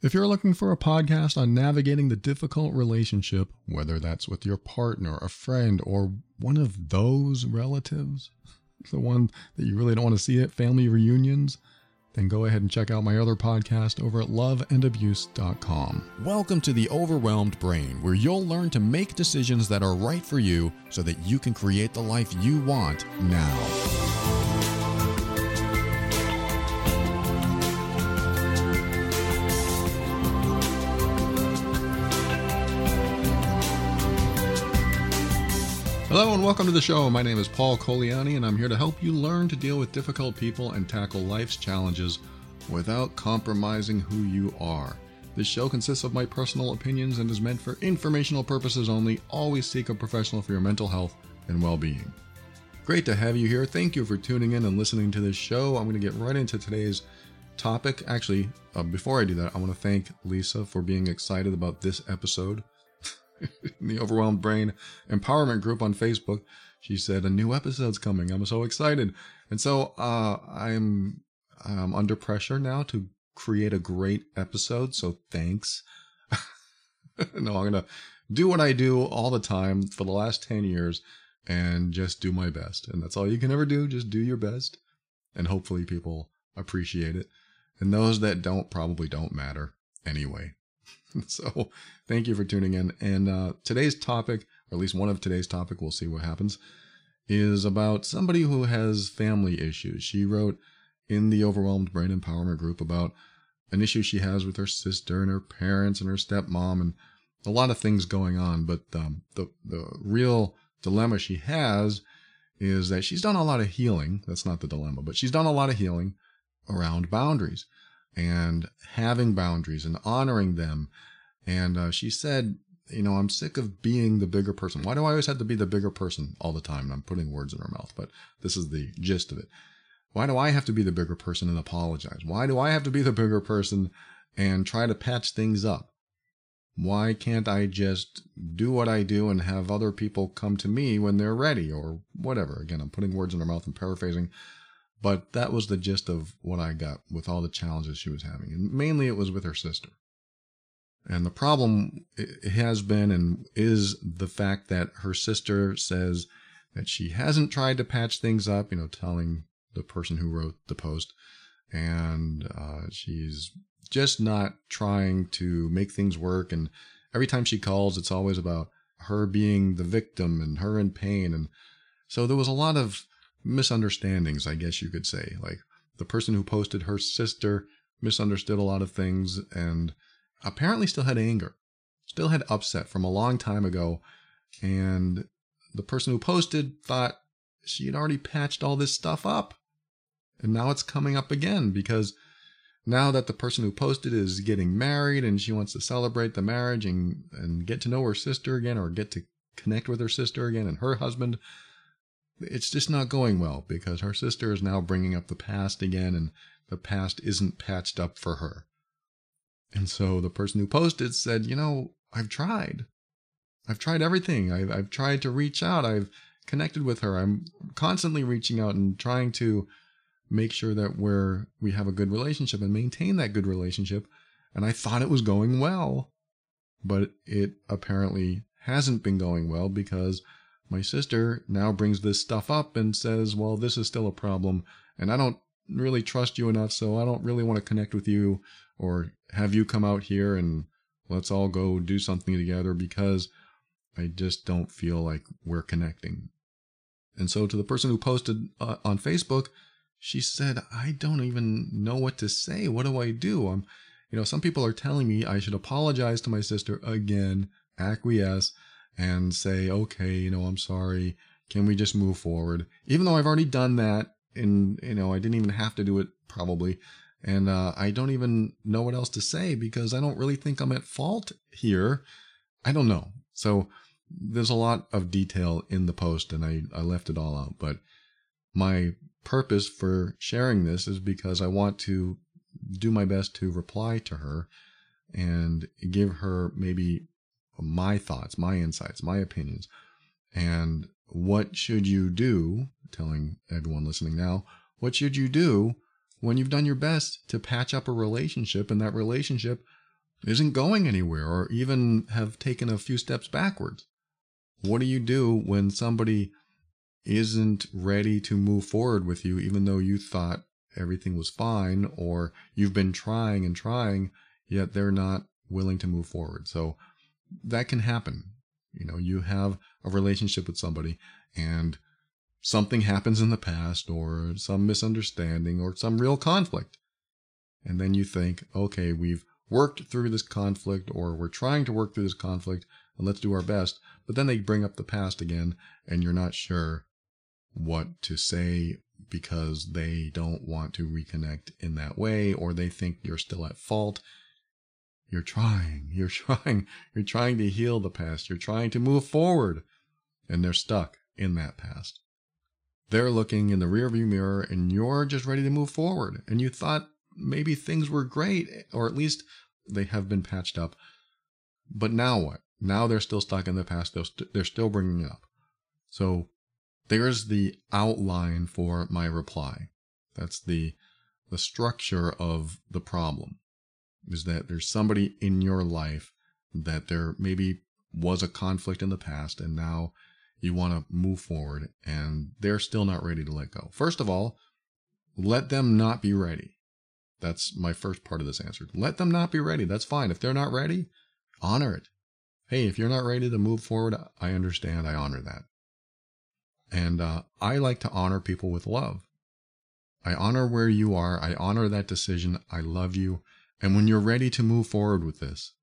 If you're looking for a podcast on navigating the difficult relationship, whether that's with your partner, a friend, or one of those relatives, the one that you really don't want to see at family reunions, then go ahead and check out my other podcast over at loveandabuse.com. Welcome to the Overwhelmed Brain, where you'll learn to make decisions that are right for you so that you can create the life you want now. Hello and welcome to the show. My name is Paul Colaianni, and I'm here to help you learn to deal with difficult people and tackle life's challenges without compromising who you are. This show consists of my personal opinions and is meant for informational purposes only. Always seek a professional for your mental health and well being. Great to have you here. Thank you for tuning in and listening to this show. I'm going to get right into today's topic. Actually, uh, before I do that, I want to thank Lisa for being excited about this episode. the Overwhelmed Brain Empowerment Group on Facebook. She said a new episode's coming. I'm so excited, and so uh, I'm I'm under pressure now to create a great episode. So thanks. no, I'm gonna do what I do all the time for the last ten years, and just do my best. And that's all you can ever do. Just do your best, and hopefully people appreciate it. And those that don't probably don't matter anyway. so thank you for tuning in. And uh, today's topic, or at least one of today's topic, we'll see what happens, is about somebody who has family issues. She wrote in the Overwhelmed Brain Empowerment Group about an issue she has with her sister and her parents and her stepmom and a lot of things going on. But um, the the real dilemma she has is that she's done a lot of healing. That's not the dilemma, but she's done a lot of healing around boundaries and having boundaries and honoring them. And uh, she said, you know, I'm sick of being the bigger person. Why do I always have to be the bigger person all the time? And I'm putting words in her mouth, but this is the gist of it. Why do I have to be the bigger person and apologize? Why do I have to be the bigger person and try to patch things up? Why can't I just do what I do and have other people come to me when they're ready or whatever? Again, I'm putting words in her mouth and paraphrasing. But that was the gist of what I got with all the challenges she was having. And mainly it was with her sister. And the problem has been and is the fact that her sister says that she hasn't tried to patch things up, you know, telling the person who wrote the post. And uh, she's just not trying to make things work. And every time she calls, it's always about her being the victim and her in pain. And so there was a lot of misunderstandings, I guess you could say. Like the person who posted her sister misunderstood a lot of things and apparently still had anger, still had upset from a long time ago. And the person who posted thought she had already patched all this stuff up. And now it's coming up again because now that the person who posted is getting married and she wants to celebrate the marriage and, and get to know her sister again or get to connect with her sister again and her husband it's just not going well because her sister is now bringing up the past again and the past isn't patched up for her. And so the person who posted said, You know, I've tried. I've tried everything. I've, I've tried to reach out. I've connected with her. I'm constantly reaching out and trying to make sure that we're, we have a good relationship and maintain that good relationship. And I thought it was going well, but it apparently hasn't been going well because my sister now brings this stuff up and says, well, this is still a problem, and I don't really trust you enough, so I don't really want to connect with you or have you come out here and let's all go do something together because I just don't feel like we're connecting. And so to the person who posted uh, on Facebook, she said, I don't even know what to say. What do I do? I'm, you know, some people are telling me I should apologize to my sister again, acquiesce, and say, okay, you know, I'm sorry. Can we just move forward? Even though I've already done that and, you know, I didn't even have to do it probably. And uh, I don't even know what else to say because I don't really think I'm at fault here. I don't know. So there's a lot of detail in the post and I, I left it all out. But my purpose for sharing this is because I want to do my best to reply to her and give her maybe my thoughts, my insights, my opinions. And what should you do, telling everyone listening now, what should you do when you've done your best to patch up a relationship and that relationship isn't going anywhere or even have taken a few steps backwards. What do you do when somebody isn't ready to move forward with you, even though you thought everything was fine, or you've been trying and trying, yet they're not willing to move forward? So that can happen. You know, you have a relationship with somebody and something happens in the past or some misunderstanding or some real conflict. And then you think, okay, we've worked through this conflict or we're trying to work through this conflict and let's do our best. But then they bring up the past again and you're not sure what to say because they don't want to reconnect in that way or they think you're still at fault. You're trying, you're trying, you're trying to heal the past. You're trying to move forward and they're stuck in that past. They're looking in the rearview mirror and you're just ready to move forward. And you thought maybe things were great, or at least they have been patched up. But now what? Now they're still stuck in the past. They're, st- they're still bringing it up. So there's the outline for my reply. That's the the structure of the problem. Is that there's somebody in your life that there maybe was a conflict in the past and now you want to move forward and they're still not ready to let go. First of all, let them not be ready. That's my first part of this answer. Let them not be ready. That's fine. If they're not ready, honor it. Hey, if you're not ready to move forward, I understand. I honor that. And uh, I like to honor people with love. I honor where you are. I honor that decision. I love you. And when you're ready to move forward with this,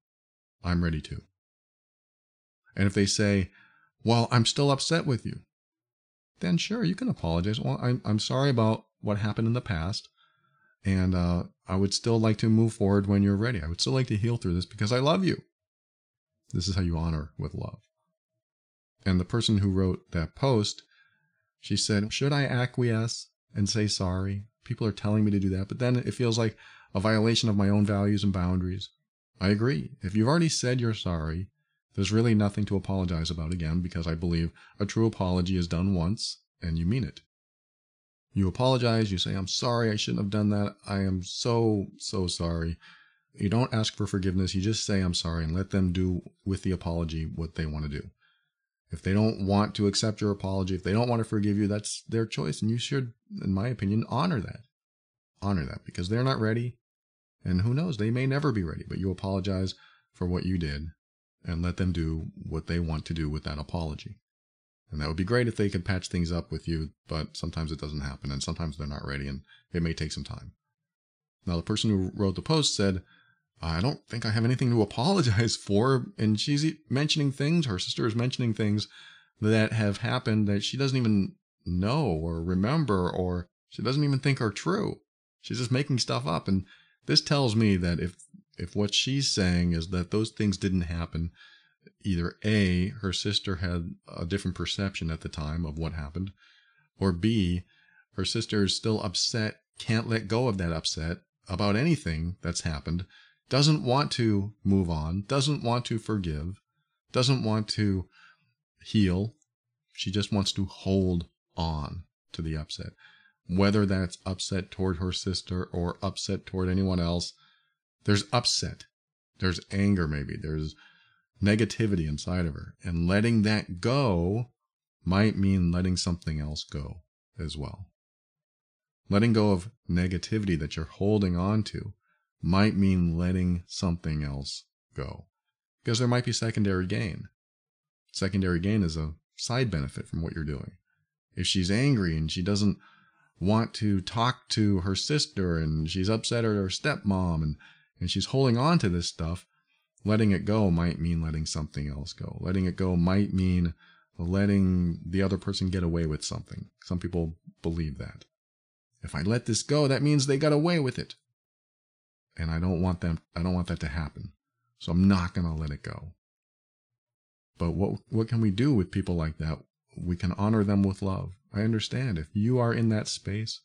I'm ready to. And if they say, well, I'm still upset with you, then sure, you can apologize. Well, I'm, I'm sorry about what happened in the past. And uh, I would still like to move forward when you're ready. I would still like to heal through this because I love you. This is how you honor with love. And the person who wrote that post, she said, Should I acquiesce and say sorry? People are telling me to do that, but then it feels like a violation of my own values and boundaries. I agree. If you've already said you're sorry, there's really nothing to apologize about again because I believe a true apology is done once and you mean it. You apologize, you say, I'm sorry, I shouldn't have done that. I am so, so sorry. You don't ask for forgiveness, you just say, I'm sorry, and let them do with the apology what they want to do. If they don't want to accept your apology, if they don't want to forgive you, that's their choice. And you should, in my opinion, honor that. Honor that because they're not ready. And who knows, they may never be ready, but you apologize for what you did and let them do what they want to do with that apology. And that would be great if they could patch things up with you, but sometimes it doesn't happen, and sometimes they're not ready, and it may take some time. Now, the person who wrote the post said, I don't think I have anything to apologize for. And she's mentioning things, her sister is mentioning things that have happened that she doesn't even know or remember, or she doesn't even think are true. She's just making stuff up. And this tells me that if, if what she's saying is that those things didn't happen, either A, her sister had a different perception at the time of what happened, or B, her sister is still upset, can't let go of that upset about anything that's happened, doesn't want to move on, doesn't want to forgive, doesn't want to heal. She just wants to hold on to the upset. Whether that's upset toward her sister or upset toward anyone else, there's upset. There's anger, maybe. There's negativity inside of her. And letting that go might mean letting something else go as well. Letting go of negativity that you're holding on to might mean letting something else go because there might be secondary gain. Secondary gain is a side benefit from what you're doing. If she's angry and she doesn't want to talk to her sister and she's upset at her stepmom and, and she's holding on to this stuff, letting it go might mean letting something else go. Letting it go might mean letting the other person get away with something. Some people believe that. If I let this go, that means they got away with it. And I don't want them I don't want that to happen. So I'm not going to let it go. But what what can we do with people like that? We can honor them with love. I understand if you are in that space,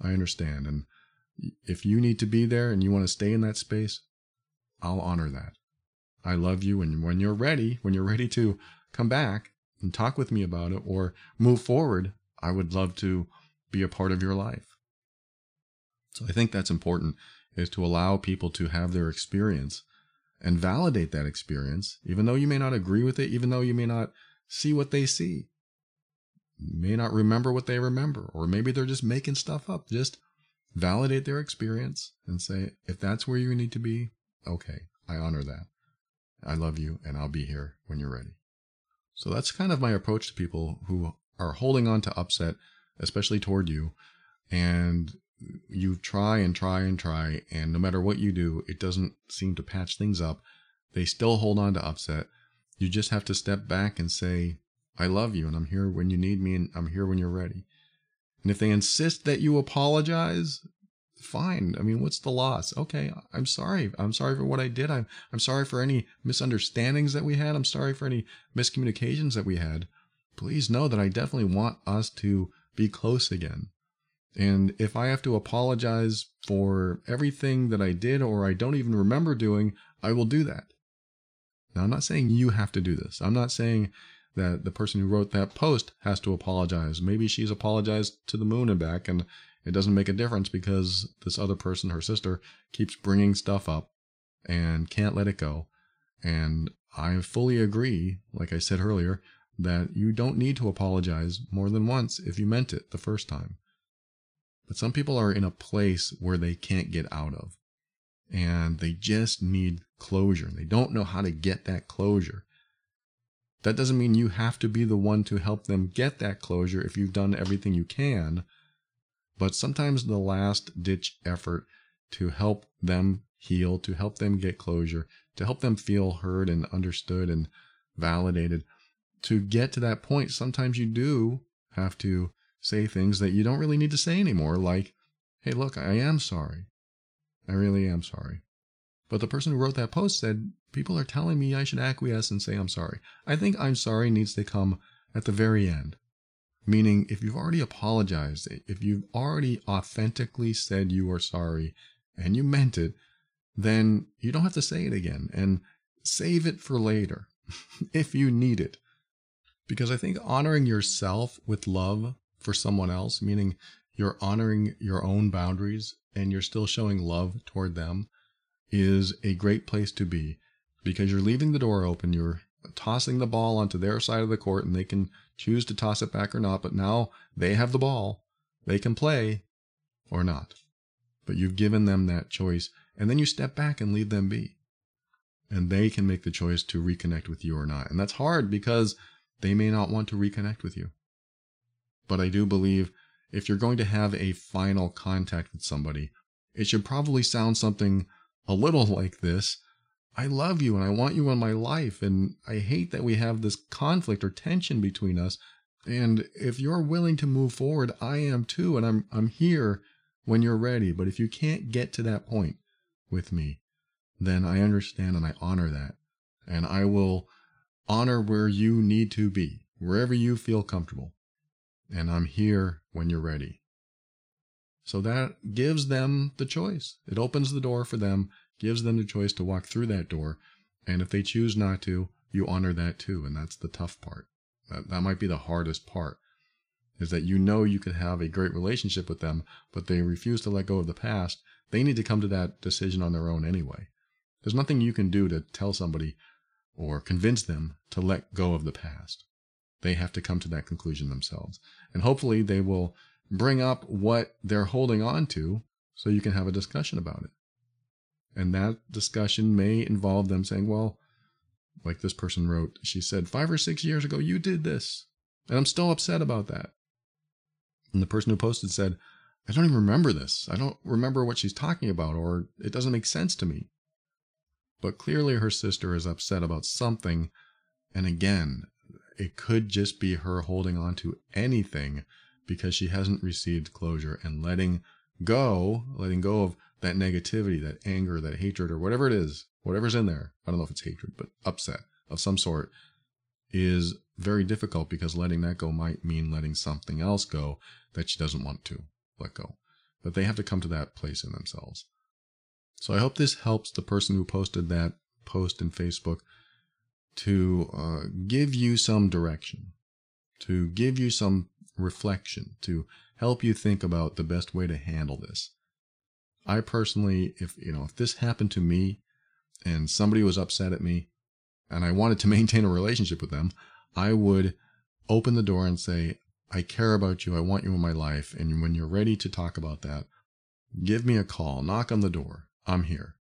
I understand and if you need to be there and you want to stay in that space, I'll honor that. I love you. And when you're ready, when you're ready to come back and talk with me about it or move forward, I would love to be a part of your life. So I think that's important is to allow people to have their experience and validate that experience, even though you may not agree with it, even though you may not see what they see, may not remember what they remember, or maybe they're just making stuff up. Just validate their experience and say, if that's where you need to be, okay, I honor that. I love you and I'll be here when you're ready. So that's kind of my approach to people who are holding on to upset, especially toward you. And you try and try and try. And no matter what you do, it doesn't seem to patch things up. They still hold on to upset. You just have to step back and say, I love you and I'm here when you need me and I'm here when you're ready. And if they insist that you apologize, fine. I mean, what's the loss? Okay, I'm sorry. I'm sorry for what I did. I'm I'm sorry for any misunderstandings that we had. I'm sorry for any miscommunications that we had. Please know that I definitely want us to be close again. And if I have to apologize for everything that I did or I don't even remember doing, I will do that. Now, I'm not saying you have to do this. I'm not saying that the person who wrote that post has to apologize. Maybe she's apologized to the moon and back, and it doesn't make a difference because this other person, her sister, keeps bringing stuff up and can't let it go. And I fully agree, like I said earlier, that you don't need to apologize more than once if you meant it the first time. But some people are in a place where they can't get out of and they just need closure. They don't know how to get that closure. That doesn't mean you have to be the one to help them get that closure if you've done everything you can. But sometimes the last ditch effort to help them heal, to help them get closure, to help them feel heard and understood and validated, to get to that point, sometimes you do have to say things that you don't really need to say anymore, like, hey, look, I am sorry. I really am sorry. But the person who wrote that post said, people are telling me I should acquiesce and say I'm sorry. I think I'm sorry needs to come at the very end. Meaning, if you've already apologized, if you've already authentically said you are sorry and you meant it, then you don't have to say it again and save it for later if you need it. Because I think honoring yourself with love for someone else, meaning you're honoring your own boundaries and you're still showing love toward them, is a great place to be because you're leaving the door open. You're tossing the ball onto their side of the court and they can choose to toss it back or not. But now they have the ball. They can play or not. But you've given them that choice. And then you step back and leave them be. And they can make the choice to reconnect with you or not. And that's hard because they may not want to reconnect with you. But I do believe if you're going to have a final contact with somebody, it should probably sound something a little like this. I love you and I want you in my life. And I hate that we have this conflict or tension between us. And if you're willing to move forward, I am too. And I'm, I'm here when you're ready. But if you can't get to that point with me, then I understand and I honor that. And I will honor where you need to be, wherever you feel comfortable and I'm here when you're ready. So that gives them the choice. It opens the door for them, gives them the choice to walk through that door. And if they choose not to, you honor that too. And that's the tough part. That, that might be the hardest part is that you know you could have a great relationship with them, but they refuse to let go of the past. They need to come to that decision on their own anyway. There's nothing you can do to tell somebody or convince them to let go of the past. They have to come to that conclusion themselves. And hopefully they will bring up what they're holding on to so you can have a discussion about it. And that discussion may involve them saying, well, like this person wrote, she said, five or six years ago, you did this. And I'm still upset about that. And the person who posted said, I don't even remember this. I don't remember what she's talking about, or it doesn't make sense to me. But clearly her sister is upset about something. And again, it could just be her holding on to anything because she hasn't received closure and letting go, letting go of that negativity, that anger, that hatred, or whatever it is, whatever's in there. I don't know if it's hatred, but upset of some sort is very difficult because letting that go might mean letting something else go that she doesn't want to let go. But they have to come to that place in themselves. So I hope this helps the person who posted that post in Facebook to uh, give you some direction, to give you some reflection, to help you think about the best way to handle this. I personally, if you know, if this happened to me, and somebody was upset at me and I wanted to maintain a relationship with them, I would open the door and say, I care about you. I want you in my life. And when you're ready to talk about that, give me a call, knock on the door. I'm here.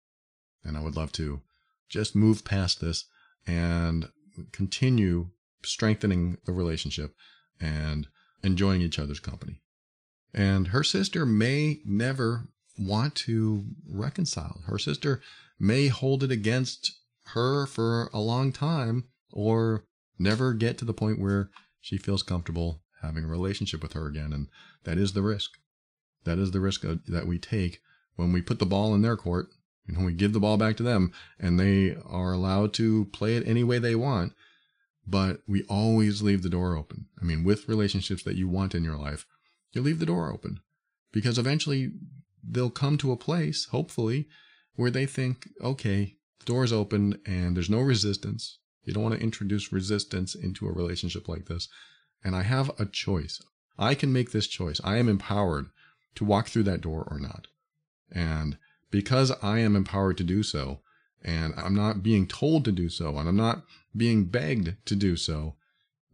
And I would love to just move past this and continue strengthening the relationship and enjoying each other's company. And her sister may never want to reconcile. Her sister may hold it against her for a long time or never get to the point where she feels comfortable having a relationship with her again. And that is the risk. That is the risk uh, that we take when we put the ball in their court and when we give the ball back to them and they are allowed to play it any way they want. But we always leave the door open. I mean, with relationships that you want in your life, you leave the door open because eventually they'll come to a place, hopefully, where they think, okay, the door's open and there's no resistance. You don't want to introduce resistance into a relationship like this. And I have a choice. I can make this choice. I am empowered to walk through that door or not. And because I am empowered to do so, and I'm not being told to do so, and I'm not being begged to do so,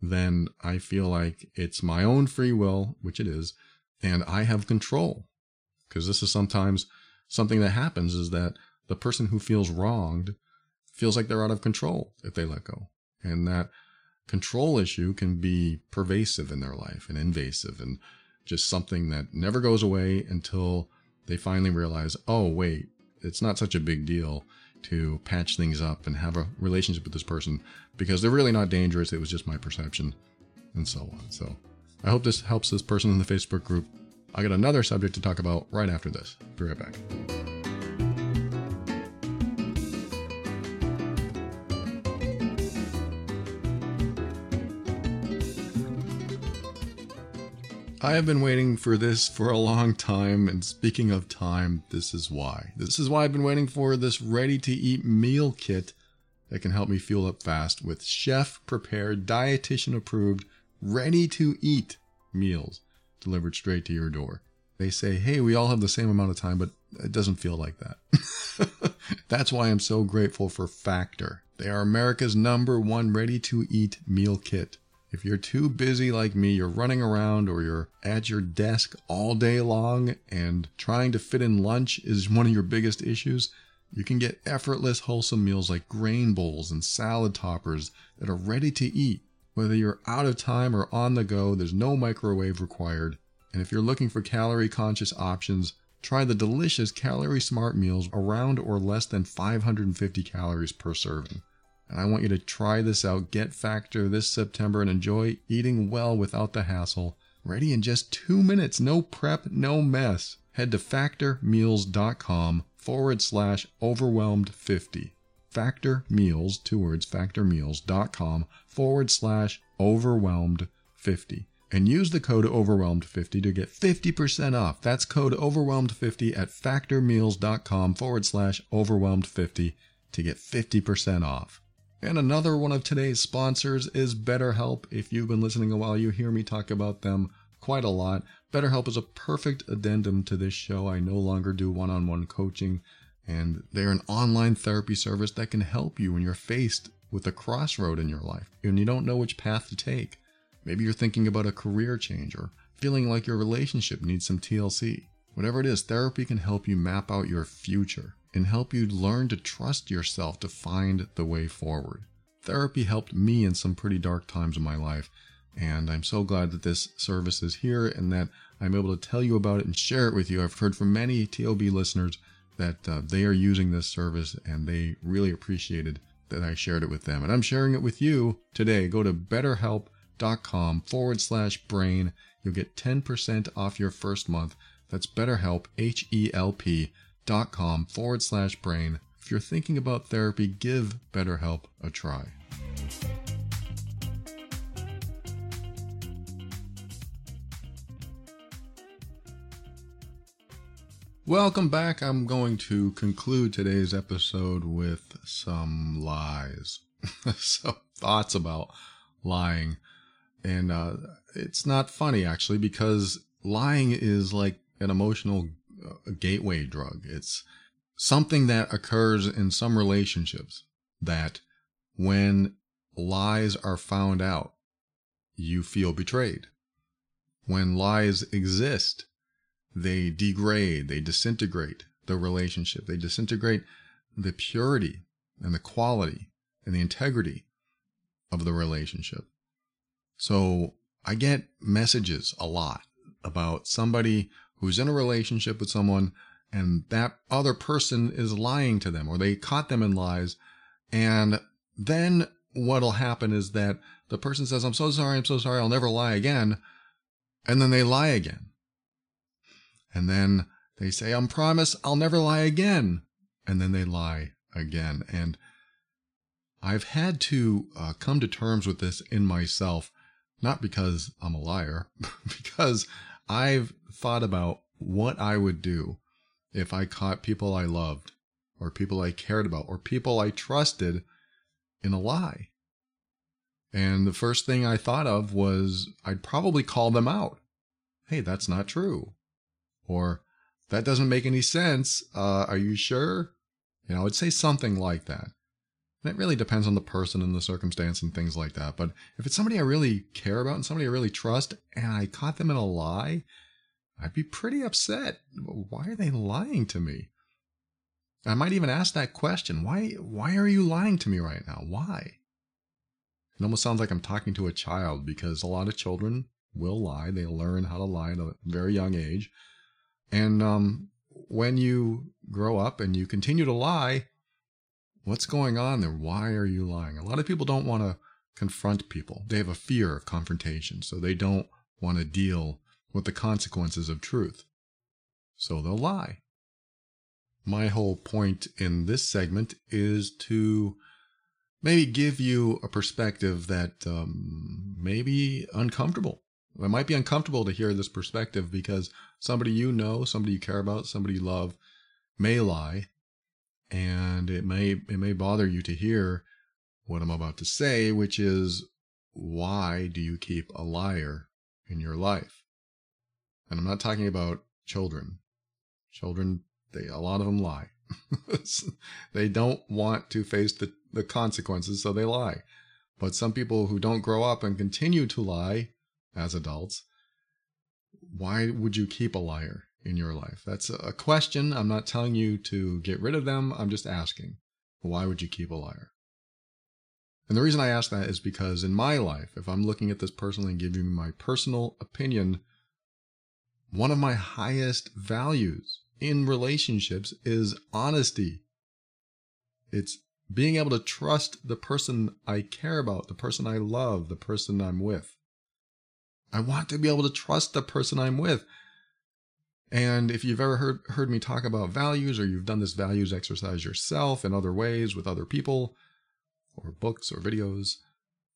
then I feel like it's my own free will, which it is, and I have control. Because this is sometimes something that happens is that the person who feels wronged feels like they're out of control if they let go. And that control issue can be pervasive in their life and invasive and just something that never goes away until they finally realize, oh, wait, it's not such a big deal to patch things up and have a relationship with this person because they're really not dangerous. It was just my perception and so on. So I hope this helps this person in the Facebook group. I got another subject to talk about right after this. Be right back. I have been waiting for this for a long time, and speaking of time, this is why. This is why I've been waiting for this ready to eat meal kit that can help me fuel up fast with chef prepared, dietitian approved, ready to eat meals delivered straight to your door. They say, hey, we all have the same amount of time, but it doesn't feel like that. That's why I'm so grateful for Factor. They are America's number one ready to eat meal kit. If you're too busy like me, you're running around or you're at your desk all day long and trying to fit in lunch is one of your biggest issues, you can get effortless, wholesome meals like grain bowls and salad toppers that are ready to eat. Whether you're out of time or on the go, there's no microwave required. And if you're looking for calorie conscious options, try the delicious Calorie Smart meals around or less than 550 calories per serving. And I want you to try this out. Get Factor this September and enjoy eating well without the hassle. Ready in just two minutes. No prep, no mess. Head to factormeals.com forward slash overwhelmed 50. Factor Meals, two words, factormeals.com forward slash overwhelmed 50. And use the code overwhelmed50 to get 50% off. That's code overwhelmed50 at factormeals.com forward slash overwhelmed50 to get 50% off. And another one of today's sponsors is BetterHelp. If you've been listening a while, you hear me talk about them quite a lot. BetterHelp is a perfect addendum to this show. I no longer do one on one coaching, and they're an online therapy service that can help you when you're faced with a crossroad in your life and you don't know which path to take. Maybe you're thinking about a career change or feeling like your relationship needs some TLC. Whatever it is, therapy can help you map out your future and help you learn to trust yourself to find the way forward. Therapy helped me in some pretty dark times of my life, and I'm so glad that this service is here and that I'm able to tell you about it and share it with you. I've heard from many TOB listeners that uh, they are using this service and they really appreciated that I shared it with them. And I'm sharing it with you today. Go to betterhelp.com forward slash brain. You'll get 10% off your first month. That's BetterHelp, H E L P com forward slash brain. If you're thinking about therapy, give BetterHelp a try. Welcome back. I'm going to conclude today's episode with some lies. some thoughts about lying. And uh, it's not funny, actually, because lying is like an emotional a gateway drug. It's something that occurs in some relationships that when lies are found out, you feel betrayed. When lies exist, they degrade, they disintegrate the relationship, they disintegrate the purity and the quality and the integrity of the relationship. So I get messages a lot about somebody who's in a relationship with someone and that other person is lying to them or they caught them in lies. And then what'll happen is that the person says, I'm so sorry, I'm so sorry, I'll never lie again. And then they lie again. And then they say, I'm promise I'll never lie again. And then they lie again. And I've had to uh, come to terms with this in myself, not because I'm a liar, because I've thought about what I would do if I caught people I loved, or people I cared about, or people I trusted in a lie. And the first thing I thought of was I'd probably call them out. Hey, that's not true. Or that doesn't make any sense. Uh, are you sure? You know, I'd say something like that. And it really depends on the person and the circumstance and things like that. But if it's somebody I really care about and somebody I really trust and I caught them in a lie, I'd be pretty upset. Why are they lying to me? I might even ask that question. Why why are you lying to me right now? Why? It almost sounds like I'm talking to a child because a lot of children will lie. They learn how to lie at a very young age. And um, when you grow up and you continue to lie, what's going on there? Why are you lying? A lot of people don't want to confront people. They have a fear of confrontation, so they don't want to deal with the consequences of truth. So they'll lie. My whole point in this segment is to maybe give you a perspective that um, may be uncomfortable. It might be uncomfortable to hear this perspective because somebody you know, somebody you care about, somebody you love may lie, and it may it may bother you to hear what I'm about to say, which is why do you keep a liar in your life? And I'm not talking about children. Children, they a lot of them lie. they don't want to face the, the consequences, so they lie. But some people who don't grow up and continue to lie as adults, why would you keep a liar in your life? That's a question. I'm not telling you to get rid of them. I'm just asking, why would you keep a liar? And the reason I ask that is because in my life, if I'm looking at this personally and giving my personal opinion, one of my highest values in relationships is honesty. It's being able to trust the person I care about, the person I love, the person I'm with. I want to be able to trust the person I'm with. And if you've ever heard, heard me talk about values or you've done this values exercise yourself in other ways with other people or books or videos,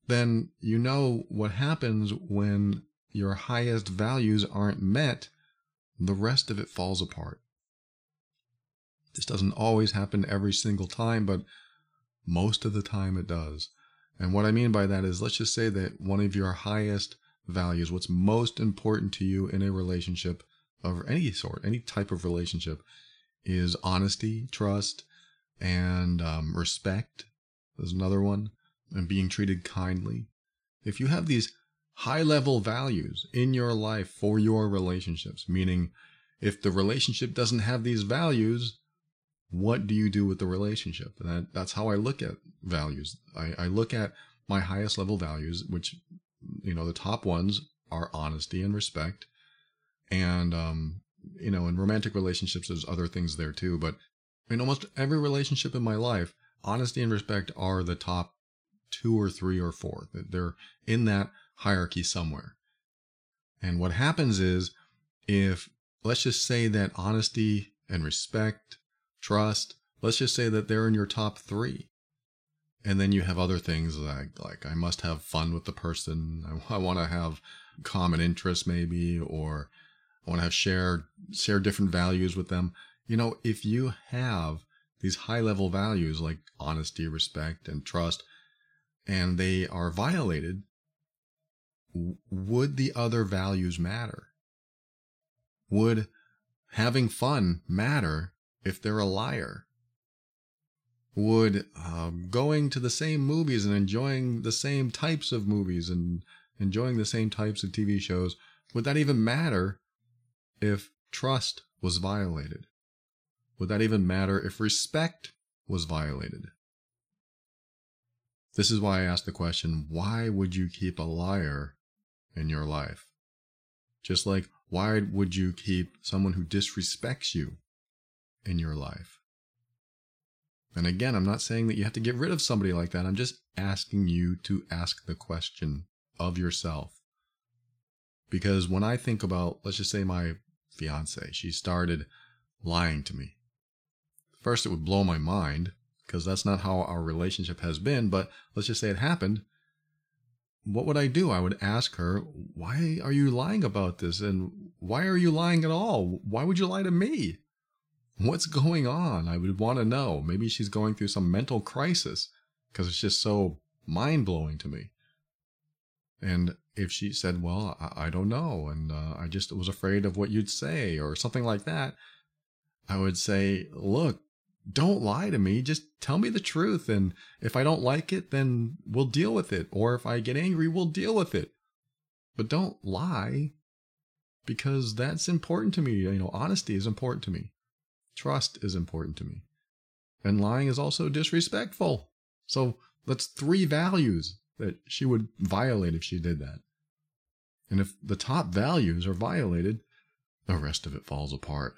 then you know what happens when your highest values aren't met, the rest of it falls apart. This doesn't always happen every single time, but most of the time it does. And what I mean by that is let's just say that one of your highest values, what's most important to you in a relationship of any sort, any type of relationship, is honesty, trust, and um, respect. There's another one, and being treated kindly. If you have these high level values in your life for your relationships, meaning if the relationship doesn't have these values, what do you do with the relationship? And that, that's how I look at values. I, I look at my highest level values, which, you know, the top ones are honesty and respect. And, um, you know, in romantic relationships, there's other things there too. But in almost every relationship in my life, honesty and respect are the top two or three or four. They're in that hierarchy somewhere. And what happens is if, let's just say that honesty and respect trust. Let's just say that they're in your top three. And then you have other things like, like I must have fun with the person. I, I want to have common interests maybe, or I want to have share, share different values with them. You know, if you have these high level values like honesty, respect, and trust, and they are violated, would the other values matter? Would having fun matter if they're a liar? Would um, going to the same movies and enjoying the same types of movies and enjoying the same types of TV shows, would that even matter if trust was violated? Would that even matter if respect was violated? This is why I asked the question why would you keep a liar in your life? Just like, why would you keep someone who disrespects you in your life? And again, I'm not saying that you have to get rid of somebody like that. I'm just asking you to ask the question of yourself. Because when I think about, let's just say my fiance, she started lying to me. First, it would blow my mind because that's not how our relationship has been. But let's just say it happened. What would I do? I would ask her, why are you lying about this? And why are you lying at all? Why would you lie to me? What's going on? I would want to know. Maybe she's going through some mental crisis because it's just so mind blowing to me. And if she said, Well, I, I don't know, and uh, I just was afraid of what you'd say, or something like that, I would say, Look, don't lie to me. Just tell me the truth. And if I don't like it, then we'll deal with it. Or if I get angry, we'll deal with it. But don't lie because that's important to me. You know, honesty is important to me. Trust is important to me. And lying is also disrespectful. So that's three values that she would violate if she did that. And if the top values are violated, the rest of it falls apart.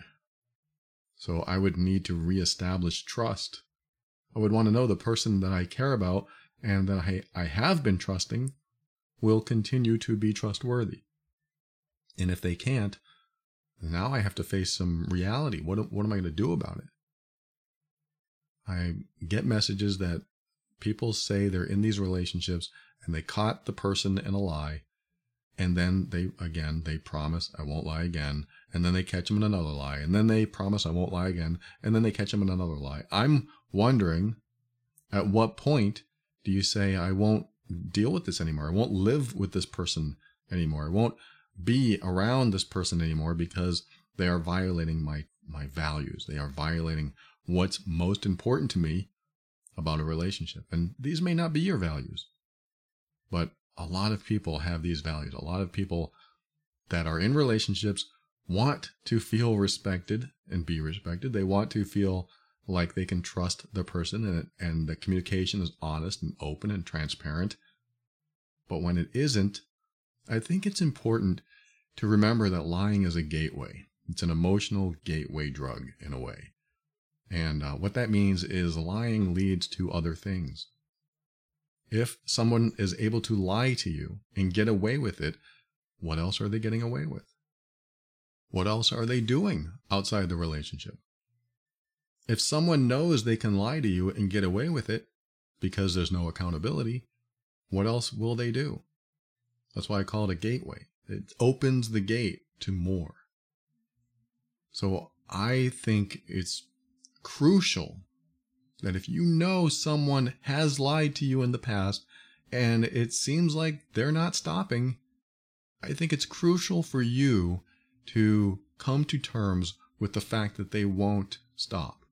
So I would need to reestablish trust. I would want to know the person that I care about and that I, I have been trusting will continue to be trustworthy. And if they can't, now I have to face some reality. What, what am I going to do about it? I get messages that people say they're in these relationships and they caught the person in a lie and then they again they promise i won't lie again and then they catch them in another lie and then they promise i won't lie again and then they catch them in another lie. I'm wondering at what point do you say i won't deal with this anymore. I won't live with this person anymore. I won't be around this person anymore because they are violating my my values. They are violating what's most important to me about a relationship and these may not be your values but a lot of people have these values. A lot of people that are in relationships want to feel respected and be respected. They want to feel like they can trust the person and, and the communication is honest and open and transparent. But when it isn't, I think it's important to remember that lying is a gateway. It's an emotional gateway drug in a way. And uh, what that means is lying leads to other things. If someone is able to lie to you and get away with it, what else are they getting away with? What else are they doing outside the relationship? If someone knows they can lie to you and get away with it because there's no accountability, what else will they do? That's why I call it a gateway. It opens the gate to more. So I think it's crucial that if you know someone has lied to you in the past and it seems like they're not stopping, I think it's crucial for you to come to terms with the fact that they won't stop.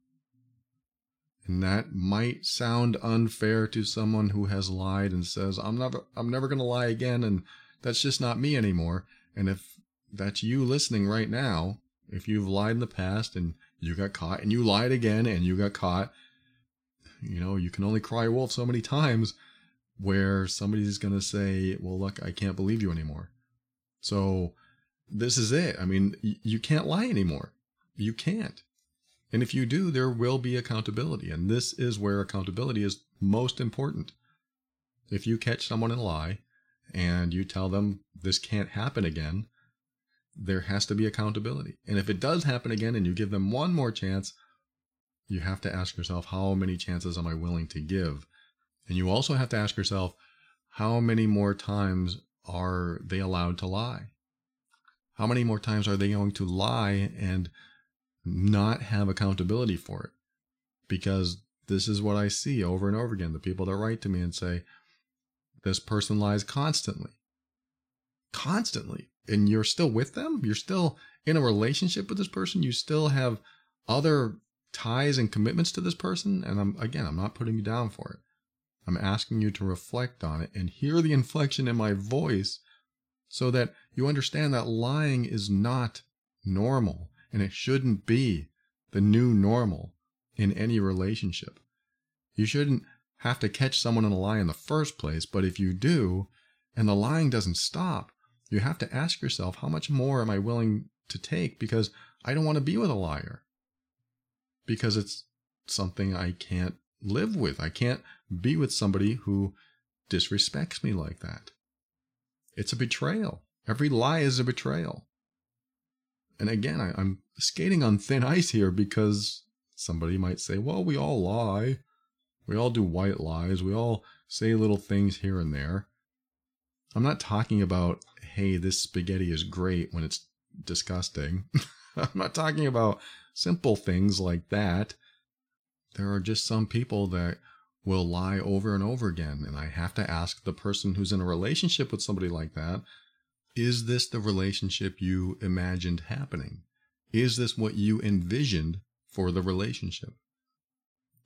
And that might sound unfair to someone who has lied and says, I'm never, I'm never going to lie again. And that's just not me anymore. And if that's you listening right now, if you've lied in the past and you got caught and you lied again and you got caught you know, you can only cry wolf so many times where somebody's going to say, well, look, I can't believe you anymore. So this is it. I mean, you can't lie anymore. You can't. And if you do, there will be accountability. And this is where accountability is most important. If you catch someone in a lie and you tell them this can't happen again, there has to be accountability. And if it does happen again and you give them one more chance, you have to ask yourself, how many chances am I willing to give? And you also have to ask yourself, how many more times are they allowed to lie? How many more times are they going to lie and not have accountability for it? Because this is what I see over and over again. The people that write to me and say, this person lies constantly. Constantly. And you're still with them? You're still in a relationship with this person? You still have other ties and commitments to this person. And I'm, again, I'm not putting you down for it. I'm asking you to reflect on it and hear the inflection in my voice so that you understand that lying is not normal and it shouldn't be the new normal in any relationship. You shouldn't have to catch someone in a lie in the first place, but if you do, and the lying doesn't stop, you have to ask yourself, how much more am I willing to take because I don't want to be with a liar? Because it's something I can't live with. I can't be with somebody who disrespects me like that. It's a betrayal. Every lie is a betrayal. And again, I, am skating on thin ice here because somebody might say, well, we all lie. We all do white lies. We all say little things here and there. I'm not talking about, hey, this spaghetti is great when it's disgusting. I'm not talking about simple things like that. There are just some people that will lie over and over again. And I have to ask the person who's in a relationship with somebody like that is this the relationship you imagined happening? Is this what you envisioned for the relationship?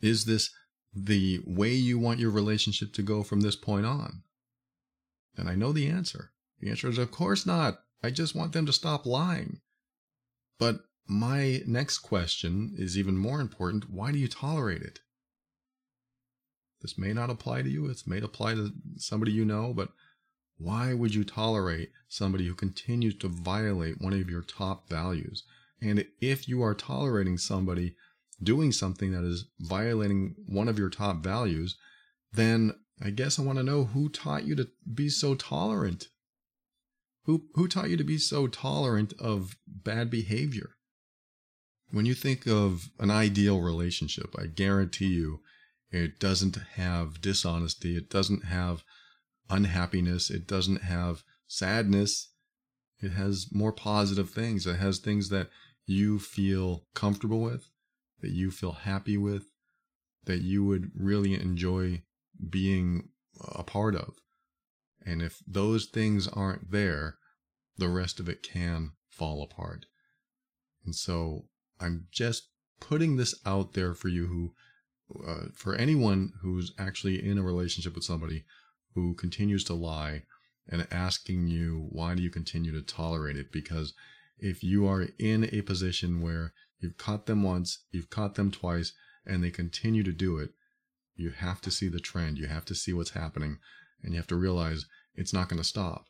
Is this the way you want your relationship to go from this point on? And I know the answer. The answer is, of course not. I just want them to stop lying. But my next question is even more important. Why do you tolerate it? This may not apply to you. It may apply to somebody you know, but why would you tolerate somebody who continues to violate one of your top values? And if you are tolerating somebody doing something that is violating one of your top values, then I guess I want to know who taught you to be so tolerant. Who, who taught you to be so tolerant of bad behavior? When you think of an ideal relationship, I guarantee you it doesn't have dishonesty. It doesn't have unhappiness. It doesn't have sadness. It has more positive things. It has things that you feel comfortable with, that you feel happy with, that you would really enjoy being a part of. And if those things aren't there, the rest of it can fall apart. And so I'm just putting this out there for you who, uh, for anyone who's actually in a relationship with somebody who continues to lie and asking you, why do you continue to tolerate it? Because if you are in a position where you've caught them once, you've caught them twice, and they continue to do it, you have to see the trend. You have to see what's happening, and you have to realize it's not going to stop.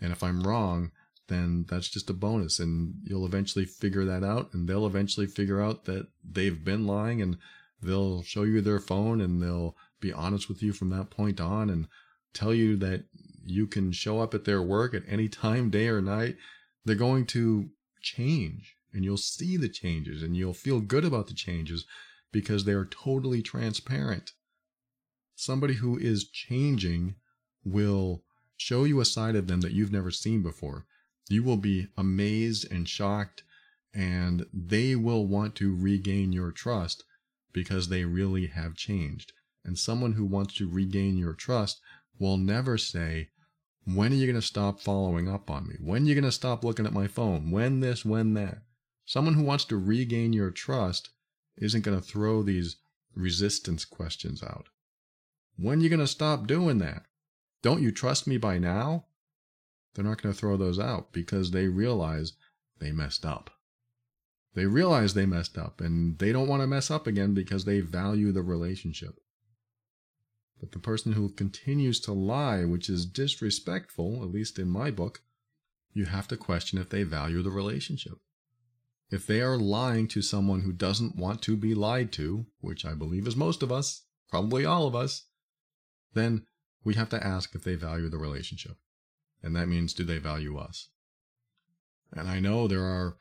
And if I'm wrong, then that's just a bonus, and you'll eventually figure that out, and they'll eventually figure out that they've been lying, and they'll show you their phone, and they'll be honest with you from that point on and tell you that you can show up at their work at any time, day or night, they're going to change and you'll see the changes and you'll feel good about the changes because they are totally transparent. Somebody who is changing will show you a side of them that you've never seen before. You will be amazed and shocked, and they will want to regain your trust because they really have changed. And someone who wants to regain your trust will never say, when are you going to stop following up on me? When are you going to stop looking at my phone? When this, when that? Someone who wants to regain your trust isn't going to throw these resistance questions out. When are you going to stop doing that? Don't you trust me by now? They're not going to throw those out because they realize they messed up. They realize they messed up and they don't want to mess up again because they value the relationship. But the person who continues to lie, which is disrespectful, at least in my book, you have to question if they value the relationship. If they are lying to someone who doesn't want to be lied to, which I believe is most of us, probably all of us, then we have to ask if they value the relationship. And that means, do they value us? And I know there are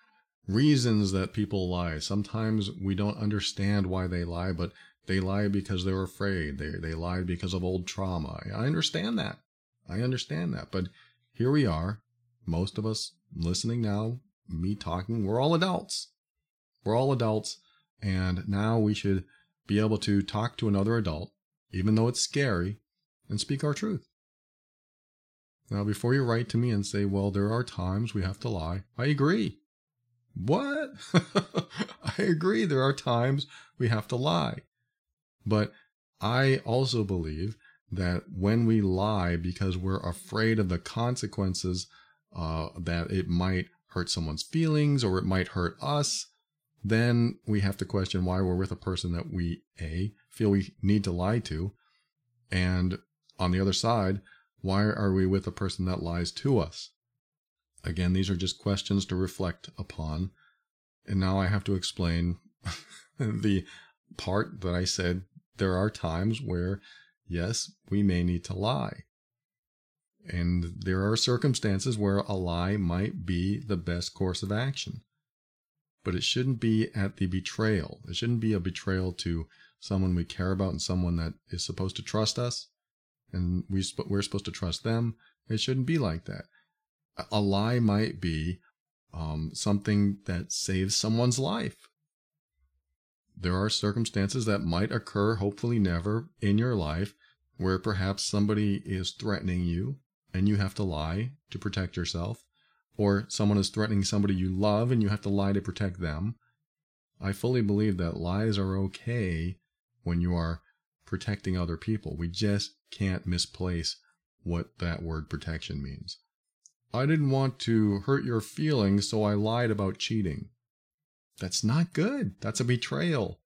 reasons that people lie. Sometimes we don't understand why they lie, but they lie because they're afraid. They, they lie because of old trauma. I understand that. I understand that. But here we are, most of us listening now, me talking, we're all adults. We're all adults. And now we should be able to talk to another adult, even though it's scary, and speak our truth. Now, before you write to me and say, well, there are times we have to lie, I agree. What? I agree. There are times we have to lie. But I also believe that when we lie because we're afraid of the consequences, uh, that it might hurt someone's feelings or it might hurt us, then we have to question why we're with a person that we, A, feel we need to lie to. And on the other side, why are we with a person that lies to us? Again, these are just questions to reflect upon. And now I have to explain the part that I said there are times where, yes, we may need to lie. And there are circumstances where a lie might be the best course of action. But it shouldn't be at the betrayal. It shouldn't be a betrayal to someone we care about and someone that is supposed to trust us. And we, we're supposed to trust them. It shouldn't be like that a lie might be um, something that saves someone's life. There are circumstances that might occur, hopefully never, in your life where perhaps somebody is threatening you and you have to lie to protect yourself, or someone is threatening somebody you love and you have to lie to protect them. I fully believe that lies are okay when you are protecting other people. We just can't misplace what that word protection means. I didn't want to hurt your feelings, so I lied about cheating. That's not good. That's a betrayal.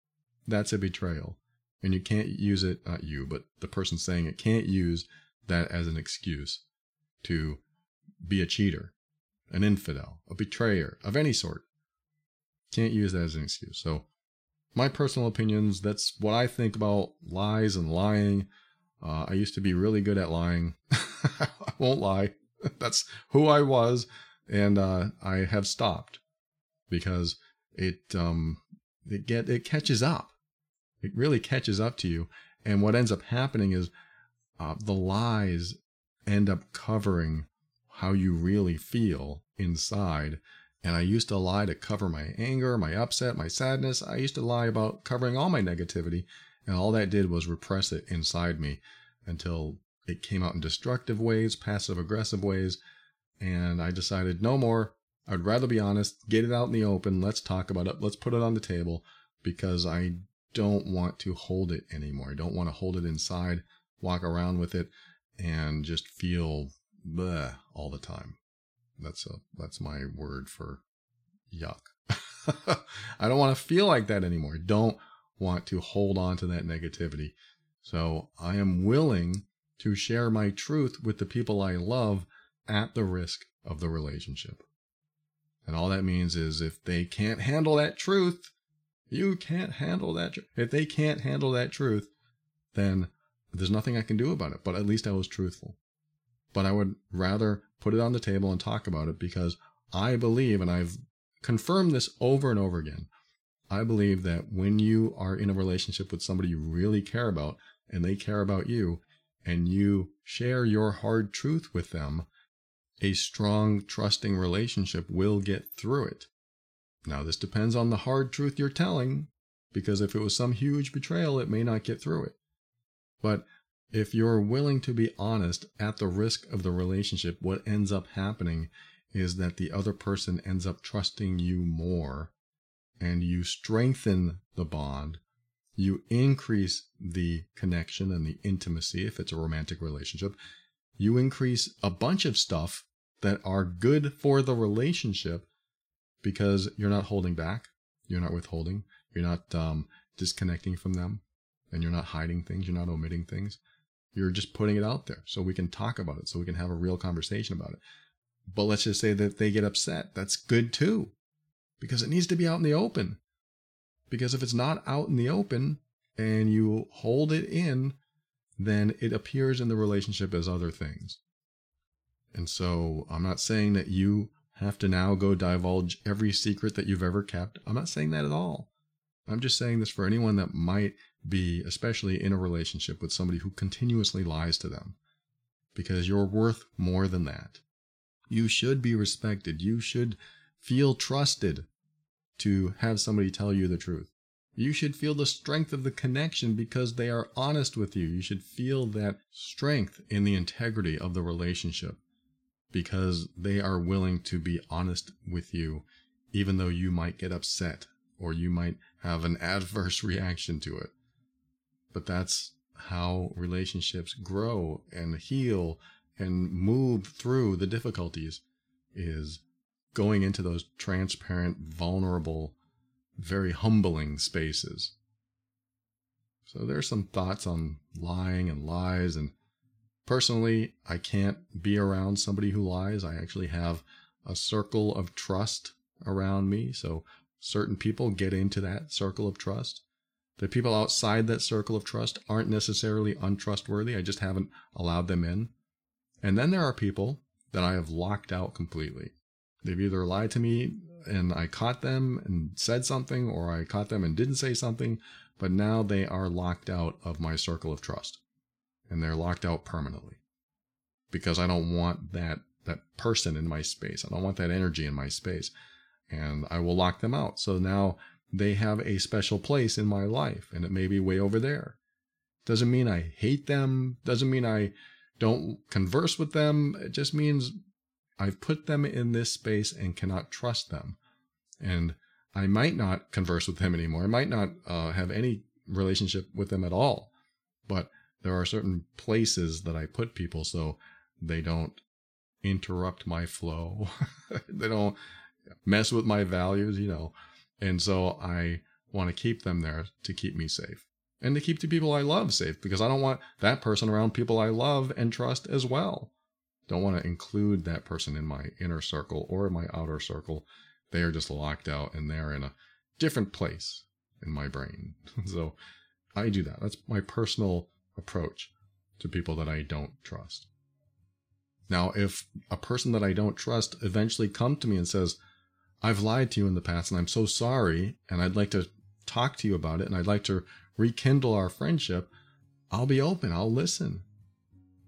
That's a betrayal. And you can't use it, not you, but the person saying it can't use that as an excuse to be a cheater, an infidel, a betrayer of any sort. Can't use that as an excuse. So, my personal opinions, that's what I think about lies and lying. Uh, I used to be really good at lying. I won't lie. That's who I was, and uh, I have stopped because it um, it get it catches up. It really catches up to you, and what ends up happening is uh, the lies end up covering how you really feel inside. And I used to lie to cover my anger, my upset, my sadness. I used to lie about covering all my negativity. And all that did was repress it inside me until it came out in destructive ways, passive aggressive ways, and I decided no more. I'd rather be honest, get it out in the open, let's talk about it, let's put it on the table because I don't want to hold it anymore. I don't want to hold it inside, walk around with it, and just feel bleh all the time. That's a that's my word for yuck. I don't want to feel like that anymore. Don't want to hold on to that negativity. So I am willing to share my truth with the people I love at the risk of the relationship. And all that means is if they can't handle that truth, you can't handle that. Tr- if they can't handle that truth, then there's nothing I can do about it. But at least I was truthful. But I would rather put it on the table and talk about it because I believe, and I've confirmed this over and over again, I believe that when you are in a relationship with somebody you really care about and they care about you, and you share your hard truth with them, a strong, trusting relationship will get through it. Now, this depends on the hard truth you're telling, because if it was some huge betrayal, it may not get through it. But if you're willing to be honest at the risk of the relationship, what ends up happening is that the other person ends up trusting you more and you strengthen the bond you increase the connection and the intimacy if it's a romantic relationship. You increase a bunch of stuff that are good for the relationship because you're not holding back, you're not withholding, you're not um, disconnecting from them, and you're not hiding things, you're not omitting things. You're just putting it out there so we can talk about it, so we can have a real conversation about it. But let's just say that they get upset. That's good too, because it needs to be out in the open. Because if it's not out in the open and you hold it in, then it appears in the relationship as other things. And so I'm not saying that you have to now go divulge every secret that you've ever kept. I'm not saying that at all. I'm just saying this for anyone that might be, especially in a relationship with somebody who continuously lies to them, because you're worth more than that. You should be respected. You should feel trusted to have somebody tell you the truth. You should feel the strength of the connection because they are honest with you. You should feel that strength in the integrity of the relationship because they are willing to be honest with you even though you might get upset or you might have an adverse reaction to it. But that's how relationships grow and heal and move through the difficulties is going into those transparent, vulnerable, very humbling spaces. So there's some thoughts on lying and lies and personally, I can't be around somebody who lies. I actually have a circle of trust around me. So certain people get into that circle of trust. The people outside that circle of trust aren't necessarily untrustworthy. I just haven't allowed them in. And then there are people that I have locked out completely. They've either lied to me and I caught them and said something, or I caught them and didn't say something, but now they are locked out of my circle of trust. And they're locked out permanently. Because I don't want that that person in my space. I don't want that energy in my space. And I will lock them out. So now they have a special place in my life and it may be way over there. Doesn't mean I hate them, doesn't mean I don't converse with them. It just means I've put them in this space and cannot trust them. And I might not converse with them anymore. I might not uh, have any relationship with them at all. But there are certain places that I put people so they don't interrupt my flow. they don't mess with my values, you know. And so I want to keep them there to keep me safe and to keep the people I love safe because I don't want that person around people I love and trust as well. Don't want to include that person in my inner circle or my outer circle. They are just locked out and they're in a different place in my brain. so I do that. That's my personal approach to people that I don't trust. Now, if a person that I don't trust eventually come to me and says, I've lied to you in the past and I'm so sorry and I'd like to talk to you about it and I'd like to rekindle our friendship, I'll be open, I'll listen.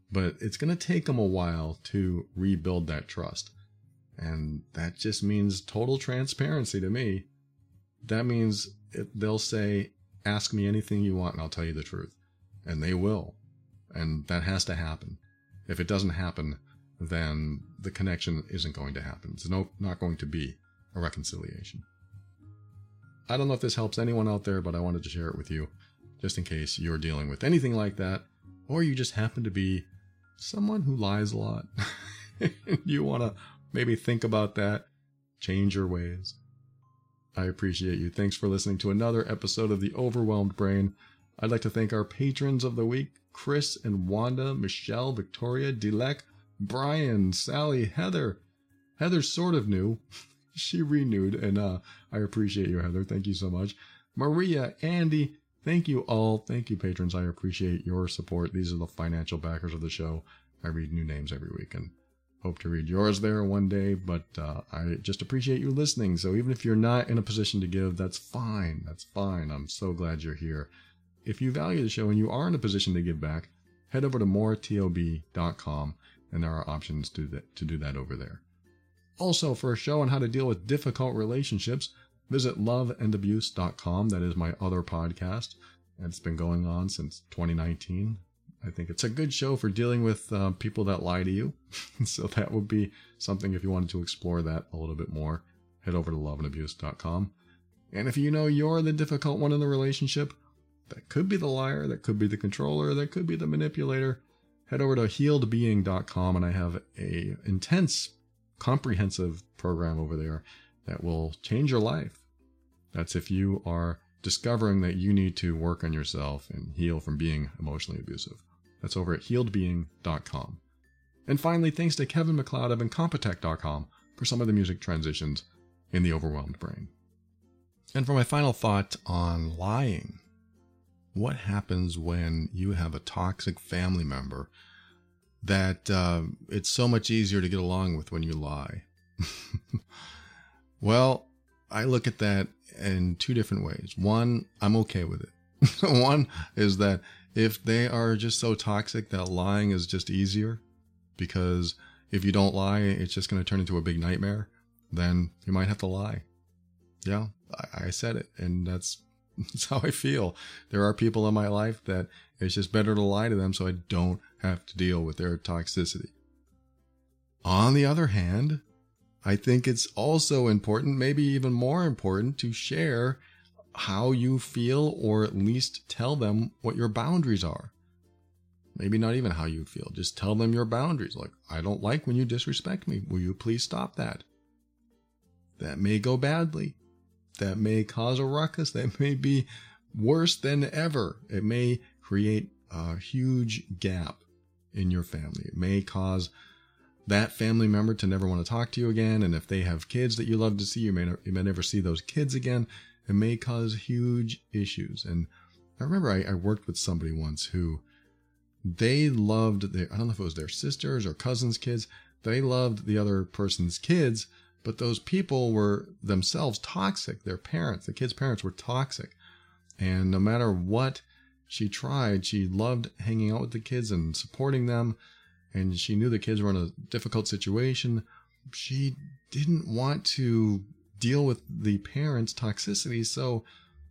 But it's going to take them a while to rebuild that trust. And that just means total transparency to me. That means it, they'll say, Ask me anything you want and I'll tell you the truth. And they will. And that has to happen. If it doesn't happen, then the connection isn't going to happen. It's no, not going to be a reconciliation. I don't know if this helps anyone out there, but I wanted to share it with you just in case you're dealing with anything like that, or you just happen to be someone who lies a lot. you want to maybe think about that, change your ways. I appreciate you. Thanks for listening to another episode of The Overwhelmed Brain. I'd like to thank our patrons of the week Chris and Wanda, Michelle, Victoria, Dilek, Brian, Sally, Heather. Heather's sort of new. she renewed, and uh, I appreciate you, Heather. Thank you so much. Maria, Andy, thank you all. Thank you, patrons. I appreciate your support. These are the financial backers of the show. I read new names every week and hope to read yours there one day, but uh, I just appreciate you listening. So even if you're not in a position to give, that's fine. That's fine. I'm so glad you're here. If you value the show and you are in a position to give back, head over to moretob.com and there are options to, that, to do that over there. Also, for a show on how to deal with difficult relationships, visit loveandabuse.com. That is my other podcast. It's been going on since 2019. I think it's a good show for dealing with uh, people that lie to you. so that would be something if you wanted to explore that a little bit more. Head over to loveandabuse.com. And if you know you're the difficult one in the relationship, that could be the liar, that could be the controller, that could be the manipulator, head over to healedbeing.com and I have a intense comprehensive program over there that will change your life. That's if you are discovering that you need to work on yourself and heal from being emotionally abusive. That's over at healedbeing.com. And finally, thanks to Kevin MacLeod of Incompetech.com for some of the music transitions in The Overwhelmed Brain. And for my final thought on lying, what happens when you have a toxic family member that uh, it's so much easier to get along with when you lie. well, I look at that in two different ways. One, I'm okay with it. One is that if they are just so toxic that lying is just easier, because if you don't lie, it's just going to turn into a big nightmare, then you might have to lie. Yeah, I, I said it, and that's that's how I feel. There are people in my life that it's just better to lie to them so I don't have to deal with their toxicity. On the other hand, I think it's also important, maybe even more important, to share how you feel or at least tell them what your boundaries are. Maybe not even how you feel. Just tell them your boundaries. Like, I don't like when you disrespect me. Will you please stop that? That may go badly. That may cause a ruckus. That may be worse than ever. It may create a huge gap in your family. It may cause that family member to never want to talk to you again. And if they have kids that you love to see, you may, you may never see those kids again. It may cause huge issues. And I remember I, I worked with somebody once who they loved I don't know if it was their sisters or cousins' kids. They loved the other person's kids, but those people were themselves toxic. Their parents, the kids' parents were toxic. And no matter what she tried, she loved hanging out with the kids and supporting them. And she knew the kids were in a difficult situation. She didn't want to deal with the parents' toxicity. So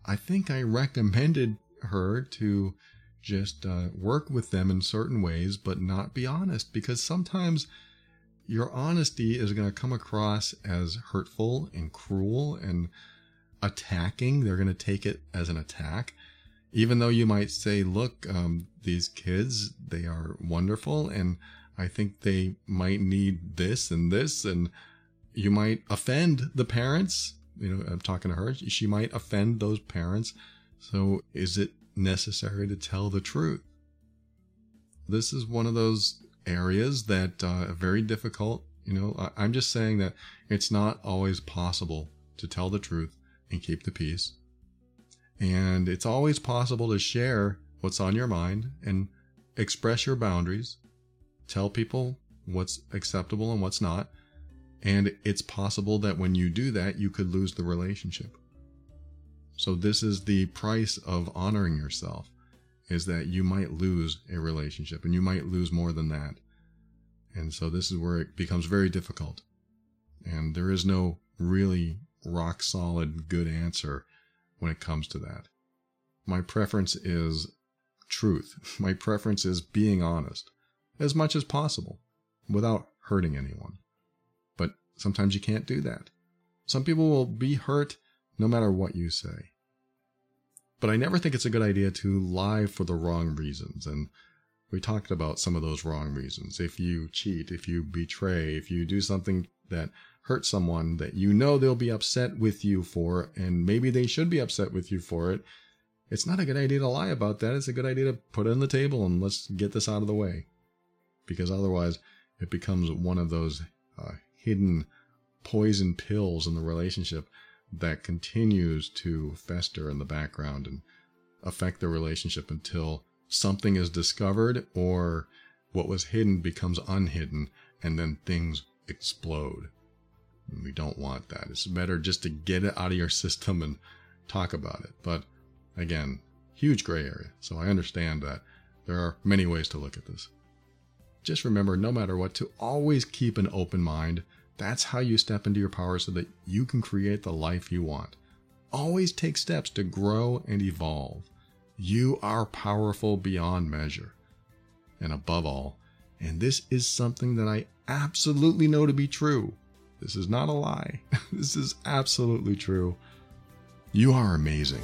I think I recommended her to just uh, work with them in certain ways, but not be honest because sometimes your honesty is going to come across as hurtful and cruel and attacking. They're going to take it as an attack. Even though you might say, look, um, these kids, they are wonderful and I think they might need this and this. And you might offend the parents. You know, I'm talking to her. She might offend those parents. So is it necessary to tell the truth. This is one of those areas that uh, are very difficult. You know, I'm just saying that it's not always possible to tell the truth and keep the peace. And it's always possible to share what's on your mind and express your boundaries, tell people what's acceptable and what's not. And it's possible that when you do that, you could lose the relationship. So this is the price of honoring yourself is that you might lose a relationship and you might lose more than that. And so this is where it becomes very difficult. And there is no really rock solid good answer when it comes to that. My preference is truth. My preference is being honest as much as possible without hurting anyone. But sometimes you can't do that. Some people will be hurt no matter what you say. But I never think it's a good idea to lie for the wrong reasons. And we talked about some of those wrong reasons. If you cheat, if you betray, if you do something that hurts someone that you know they'll be upset with you for, and maybe they should be upset with you for it, it's not a good idea to lie about that. It's a good idea to put it on the table and let's get this out of the way. Because otherwise, it becomes one of those uh, hidden poison pills in the relationship that continues to fester in the background and affect the relationship until something is discovered or what was hidden becomes unhidden and then things explode. We don't want that. It's better just to get it out of your system and talk about it. But again, huge gray area. So I understand that there are many ways to look at this. Just remember, no matter what, to always keep an open mind that's how you step into your power so that you can create the life you want. Always take steps to grow and evolve. You are powerful beyond measure. And above all, and this is something that I absolutely know to be true. This is not a lie. this is absolutely true. You are amazing.